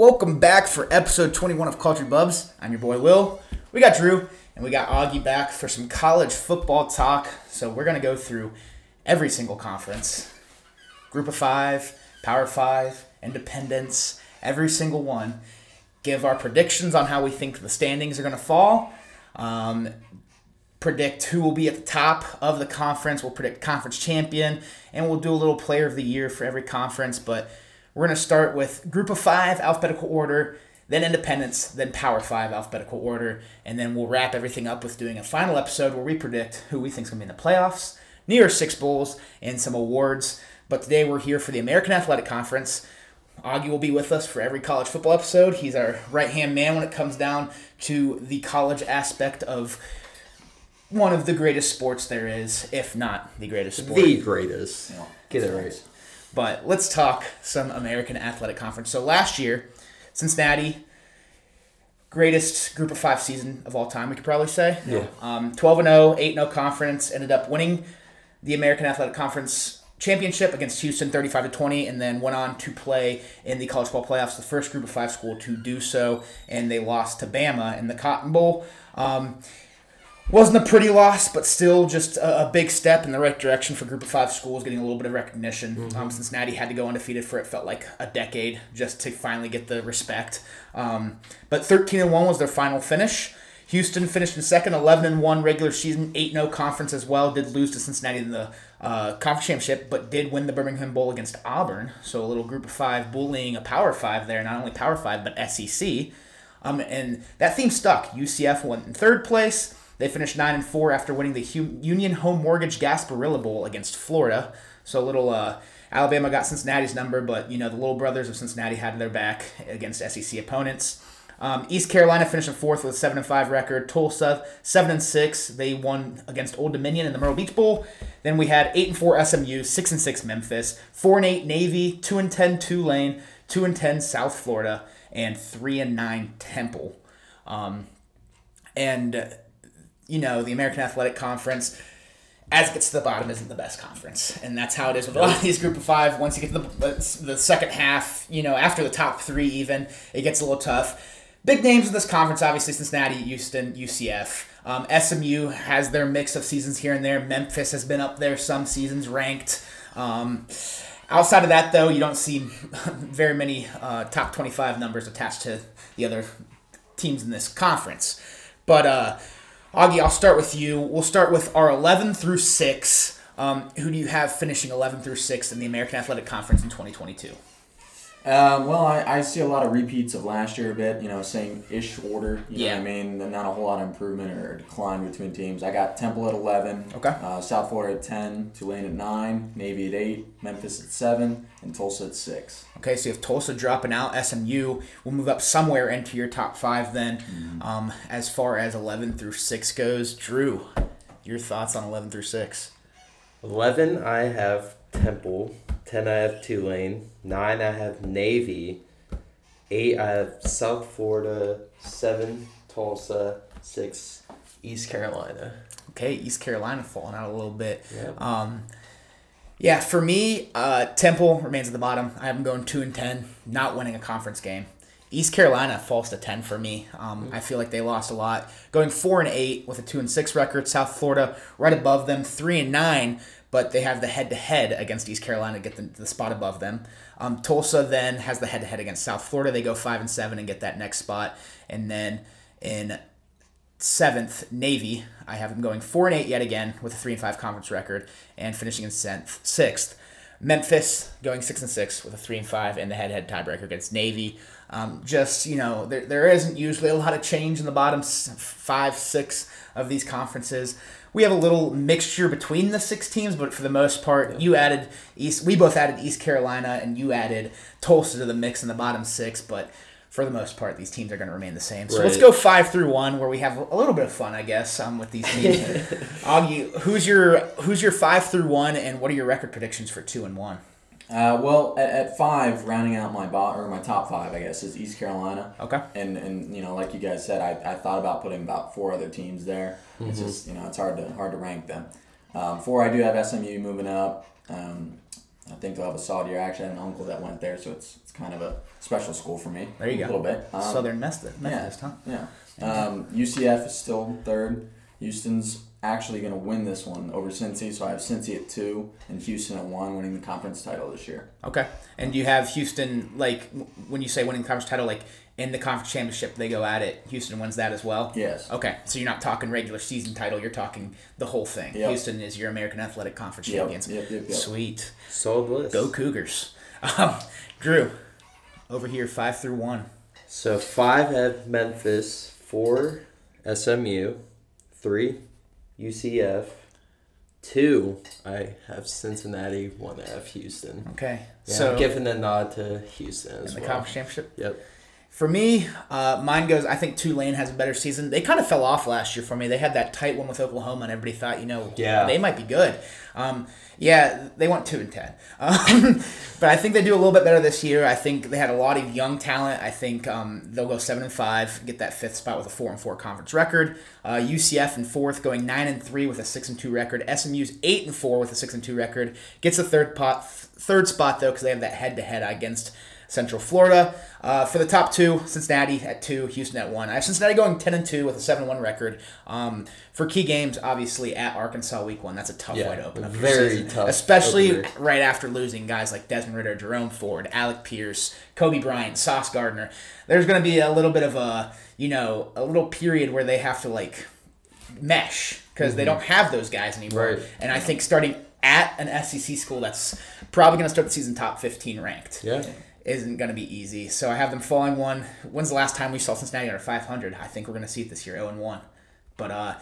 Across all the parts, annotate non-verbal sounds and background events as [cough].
Welcome back for episode 21 of Cultured Bubs. I'm your boy Will. We got Drew and we got Augie back for some college football talk. So we're going to go through every single conference Group of Five, Power Five, Independents, every single one. Give our predictions on how we think the standings are going to fall. Um, predict who will be at the top of the conference. We'll predict conference champion, and we'll do a little player of the year for every conference. But we're going to start with group of five, alphabetical order, then independents, then power five, alphabetical order, and then we'll wrap everything up with doing a final episode where we predict who we think is going to be in the playoffs, New Year's Six Bowls, and some awards. But today we're here for the American Athletic Conference. Augie will be with us for every college football episode. He's our right hand man when it comes down to the college aspect of one of the greatest sports there is, if not the greatest sport. The greatest. Get it right. But let's talk some American Athletic Conference. So last year, Cincinnati, greatest group of five season of all time, we could probably say. Yeah. Um, 12 and 0, 8 0 conference, ended up winning the American Athletic Conference championship against Houston 35 to 20 and then went on to play in the college football playoffs the first group of five school to do so and they lost to Bama in the Cotton Bowl um, wasn't a pretty loss, but still just a, a, big step in the right direction for Group of Five schools, getting a little bit of recognition. Mm-hmm. Um, Cincinnati had to go undefeated for it felt like a decade just to finally get the respect. Um, but 13 and one was their final finish. Houston finished in second, 11 and one regular season, 8 0 conference as well. Did lose to Cincinnati in the uh, conference championship, but did win the Birmingham Bowl against Auburn. So a little Group of Five bullying a Power Five there, not only Power Five but SEC. Um, and that theme stuck. UCF went in third place. They finished nine and four after winning the Union Home Mortgage Gasparilla Bowl against Florida. So a little uh, Alabama got Cincinnati's number, but you know the little brothers of Cincinnati had their back against SEC opponents. Um, East Carolina finished in fourth with a seven and five record. Tulsa seven and six. They won against Old Dominion in the Myrtle Beach Bowl. Then we had eight and four SMU, six and six Memphis, four and eight Navy, two and ten Tulane, two and ten South Florida, and three and nine Temple. Um, and you know, the American Athletic Conference, as it gets to the bottom, isn't the best conference. And that's how it is with a lot of these group of five. Once you get to the, the second half, you know, after the top three, even, it gets a little tough. Big names in this conference, obviously Cincinnati, Houston, UCF. Um, SMU has their mix of seasons here and there. Memphis has been up there some seasons ranked. Um, outside of that, though, you don't see [laughs] very many uh, top 25 numbers attached to the other teams in this conference. But uh, Augie, I'll start with you. We'll start with our 11 through 6. Um, who do you have finishing 11 through 6 in the American Athletic Conference in 2022? Um, well, I, I see a lot of repeats of last year a bit, you know, same ish order. You yeah. know what I mean? Not a whole lot of improvement or decline between teams. I got Temple at 11. Okay. Uh, South Florida at 10. Tulane at 9. Navy at 8. Memphis at 7. And Tulsa at 6. Okay, so you have Tulsa dropping out. SMU will move up somewhere into your top five then. Mm-hmm. Um, as far as 11 through 6 goes, Drew, your thoughts on 11 through 6? 11, I have Temple. 10 I have Tulane, 9 I have Navy, 8 I have South Florida, 7 Tulsa, 6 East Carolina. Okay, East Carolina falling out a little bit. Yeah. Um, yeah, for me, uh, Temple remains at the bottom. I have them going 2 and 10, not winning a conference game. East Carolina falls to 10 for me. Um, mm-hmm. I feel like they lost a lot. Going 4 and 8 with a 2 and 6 record. South Florida right above them, 3 and 9 but they have the head to head against East Carolina to get the, the spot above them. Um, Tulsa then has the head to head against South Florida. They go five and seven and get that next spot. And then in seventh, Navy, I have them going four and eight yet again with a three and five conference record and finishing in sixth. Memphis going six and six with a three and five and the head head tiebreaker against Navy. Um, just you know, there, there isn't usually a lot of change in the bottom five, six of these conferences we have a little mixture between the six teams, but for the most part, yeah. you added East. We both added East Carolina, and you added Tulsa to the mix in the bottom six. But for the most part, these teams are going to remain the same. So right. let's go five through one, where we have a little bit of fun, I guess, um, with these teams. [laughs] Augie, who's your who's your five through one, and what are your record predictions for two and one? Uh, well, at, at, five, rounding out my bot or my top five, I guess, is East Carolina. Okay. And and you know, like you guys said, I, I thought about putting about four other teams there. Mm-hmm. It's just you know it's hard to hard to rank them. Um, four, I do have SMU moving up. Um, I think they'll have a solid year. I actually had an uncle that went there, so it's it's kind of a special school for me. There you go. A little bit. Um, Southern Methodist, Methodist huh? Yeah. Um, UCF is still third. Houston's actually going to win this one over Cincy, so I have Cincy at two and Houston at one, winning the conference title this year. Okay. And you have Houston, like, when you say winning the conference title, like, in the conference championship, they go at it. Houston wins that as well? Yes. Okay. So you're not talking regular season title, you're talking the whole thing. Yep. Houston is your American Athletic Conference Yep, champions. yep, yep, yep. Sweet. Sold list. Go Cougars. [laughs] Um, Drew, over here, five through one. So five have Memphis, four SMU, three UCF, two I have Cincinnati, one have Houston. Okay. Yeah, so I'm giving a nod to Houston in as the well. conference championship. Yep. For me, uh, mine goes. I think Tulane has a better season. They kind of fell off last year for me. They had that tight one with Oklahoma, and everybody thought, you know, Yeah. they might be good. Um, yeah, they went two and ten, [laughs] um, but I think they do a little bit better this year. I think they had a lot of young talent. I think um, they'll go seven and five, get that fifth spot with a four and four conference record. Uh, UCF in fourth, going nine and three with a six and two record. SMU's eight and four with a six and two record. Gets a third pot, third spot though, because they have that head to head against. Central Florida. Uh, for the top two, Cincinnati at two, Houston at one. I have Cincinnati going ten and two with a seven one record. Um, for key games, obviously at Arkansas week one, that's a tough Yeah, way to open up. very season. tough especially opener. right after losing guys like Desmond Ridder, Jerome Ford, Alec Pierce, Coby Bryant, Sauce Gardner. There's going to be a little bit of a you know a little period where they have to like mesh because they don't have those guys anymore. Mm-hmm. Right. And I think starting at an SEC school that's probably going to start the season top 15 ranked Yeah. Isn't going to be easy. So I have them falling one. When's the last time we saw Cincinnati under 500? I think we're going to see it this year, 0 and 1. But uh,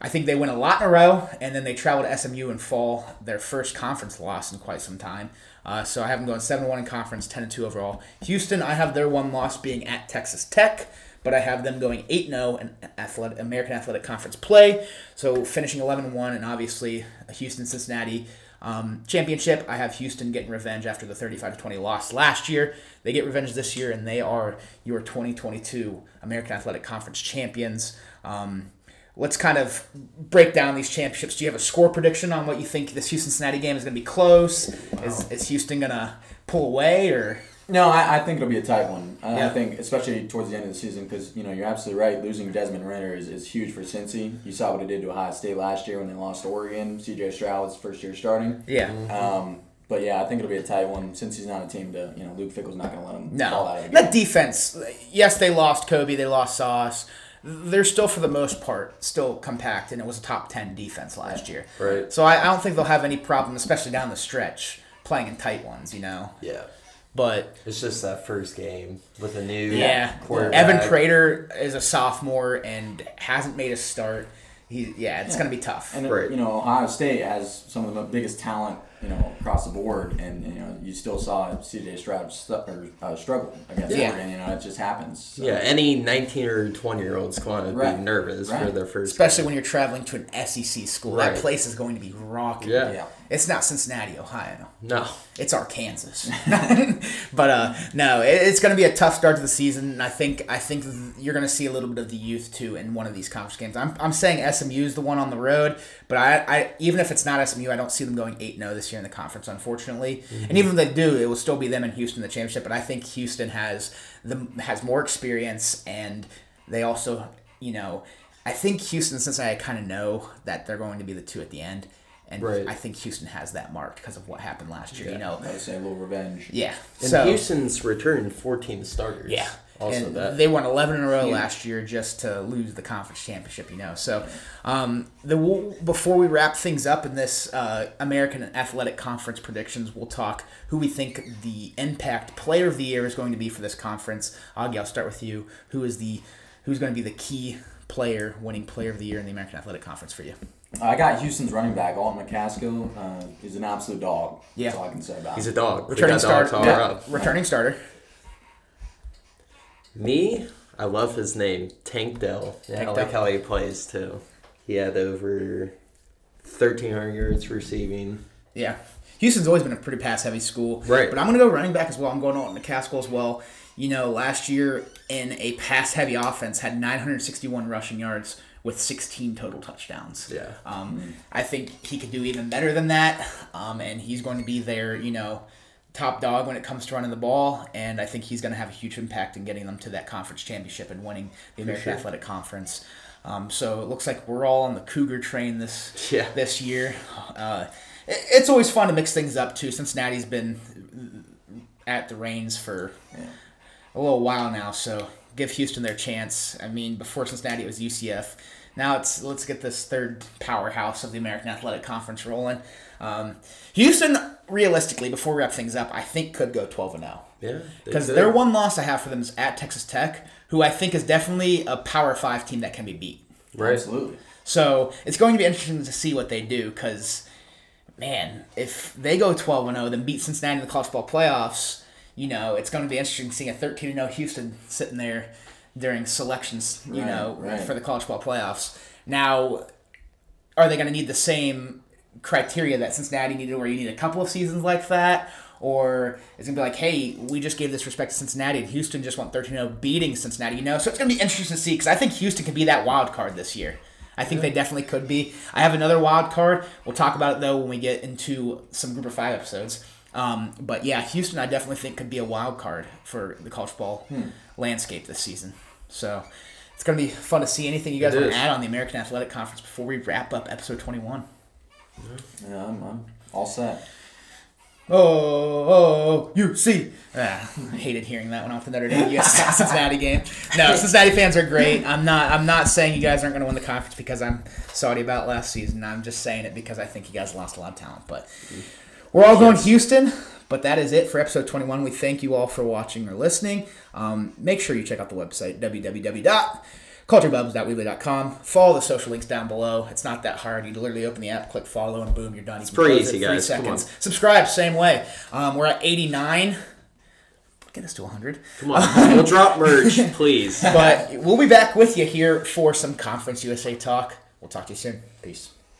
I think they win a lot in a row, and then they travel to SMU and fall their first conference loss in quite some time. Uh, so I have them going 7 1 in conference, 10 2 overall. Houston, I have their one loss being at Texas Tech. But I have them going 8 0 in athletic, American Athletic Conference play. So finishing 11 1, and obviously Houston Cincinnati um, championship. I have Houston getting revenge after the 35 20 loss last year. They get revenge this year, and they are your 2022 American Athletic Conference champions. Um, let's kind of break down these championships. Do you have a score prediction on what you think this Houston Cincinnati game is going to be close? Is, is Houston going to pull away or? No, I, I think it'll be a tight one. I, I think, especially towards the end of the season, because you know you're absolutely right. Losing Desmond Ridder is, is huge for Cincy. You saw what it did to Ohio State last year when they lost to Oregon. C.J. Stroud was first year starting. Yeah. Um, but yeah, I think it'll be a tight one. Cincy's not a team to, you know, Luke Fickell's not going to let him fall out No, of the game. that defense. Yes, they lost Coby. They lost Sauce. They're still, for the most part, still compact, and it was a top ten defense last year. Right. So I, I don't think they'll have any problem, especially down the stretch, playing in tight ones. You know, Yeah. But It's just that first game with a new yeah, quarterback. Evan Prater is a sophomore and hasn't made a start. He, yeah, it's gonna be tough. And Right. you know, Ohio State has some of the biggest talent, you know, across the board, and you know, you still saw C.J. Stroud stu- or, uh, struggle against Yeah. Oregon. You know, it just happens. So- Yeah, any 19 or 20 year old's going to Right. be nervous for their first Especially when you're traveling to an SEC school, Right. that place is going to be rocking. Yeah. Yeah. It's not Cincinnati, Ohio. No. It's Arkansas, [laughs] [laughs] but uh, no, it, it's going to be a tough start to the season. And I think I think you're going to see a little bit of the youth too in one of these conference games. I'm, I'm saying SMU is the one on the road, but I, I even if it's not SMU, I don't see them going eight 0 this year in the conference, unfortunately. Mm-hmm. And even if they do, it will still be them and Houston in the championship. But I think Houston has the has more experience, and they also, you know, I think Houston since I kind of know that they're going to be the two at the end. And Right. I think Houston has that marked because of what happened last year. You know, I would say a little revenge. yeah. And so Houston's returned 14 starters. yeah. Also and that. they won 11 in a row Huge. last year just to lose the conference championship, you know. So, um, the we'll- before we wrap things up in this uh, American Athletic Conference predictions, we'll talk who we think the impact player of the year is going to be for this conference. Augie, I'll start with you. Who is the who's going to be the key player winning player of the year in the American Athletic Conference for you? I got Houston's running back, Alton McCaskill. Uh, he's an absolute dog. Yeah. That's all I can say about He's a dog. Returning got dogs starter. all yeah, returning starter. Me, I love his name, Tank Dell. Yeah, Tank I like Dell. how he plays too. He had over 1,300 yards receiving. Yeah. Houston's always been a pretty pass heavy school. Right. But I'm going to go running back as well. I'm going on McCaskill as well. You know, last year in a pass heavy offense had 961 rushing yards with 16 total touchdowns. Yeah. Um, I think he could do even better than that, um, and he's going to be there, you know, top dog when it comes to running the ball, and I think he's going to have a huge impact in getting them to that conference championship and winning the American sure. Athletic Conference. Um, so it looks like we're all on the Cougar train this Yeah. this year. Uh, it- it's always fun to mix things up too. Cincinnati's been at the reins for a little while now, so give Houston their chance. I mean, before Cincinnati it was UCF. Now it's let's get this third powerhouse of the American Athletic Conference rolling. Um, Houston, realistically, before we wrap things up, I think could go twelve and zero Yeah. because their one loss I have for them is at Texas Tech, who I think is definitely a Power Five team that can be beat. right. Absolutely. So it's going to be interesting to see what they do because, man, if they go 12 and 0, then beat Cincinnati in the college ball playoffs, you know, it's going to be interesting seeing a 13 and 0 Houston sitting there during selections, you Right, know, right. for the college ball playoffs. Now, are they going to need the same criteria that Cincinnati needed, where you need a couple of seasons like that? Or it's to be like, hey, we just gave this respect to Cincinnati, and Houston just went 13 0 beating Cincinnati, you know? So it's to be interesting to see because I think Houston could be that wild card this year. I think they definitely could be. I have another wild card. We'll talk about it, though, when we get into some Group of Five episodes. Um, but yeah, Houston, I definitely think could be a wild card for the college ball landscape this season. So it's going to be fun to see. Anything you guys want to add on the American Athletic Conference before we wrap up episode 21? Yeah, I'm, I'm all set. Oh, oh, you see. Ah, I hated hearing that one off the Notre Dame US [laughs] Cincinnati game. No, Cincinnati fans are great. I'm not. I'm not saying you guys aren't going to win the conference because I'm salty about last season. I'm just saying it because I think you guys lost a lot of talent. But we're all going Houston. But that is it for episode 21. We thank you all for watching or listening. Um, make sure you check out the website www.culturedbubs.weebly.com. Follow the social links down below. It's not that hard. You literally open the app, click follow, and boom, you're done. It's pretty easy, guys. Come on. Subscribe, same way. Um, we're at 89. Get us to 100. Come on. we'll drop [laughs] merch, please. But we'll be back with you here for some Conference USA talk. We'll talk to you soon. Peace.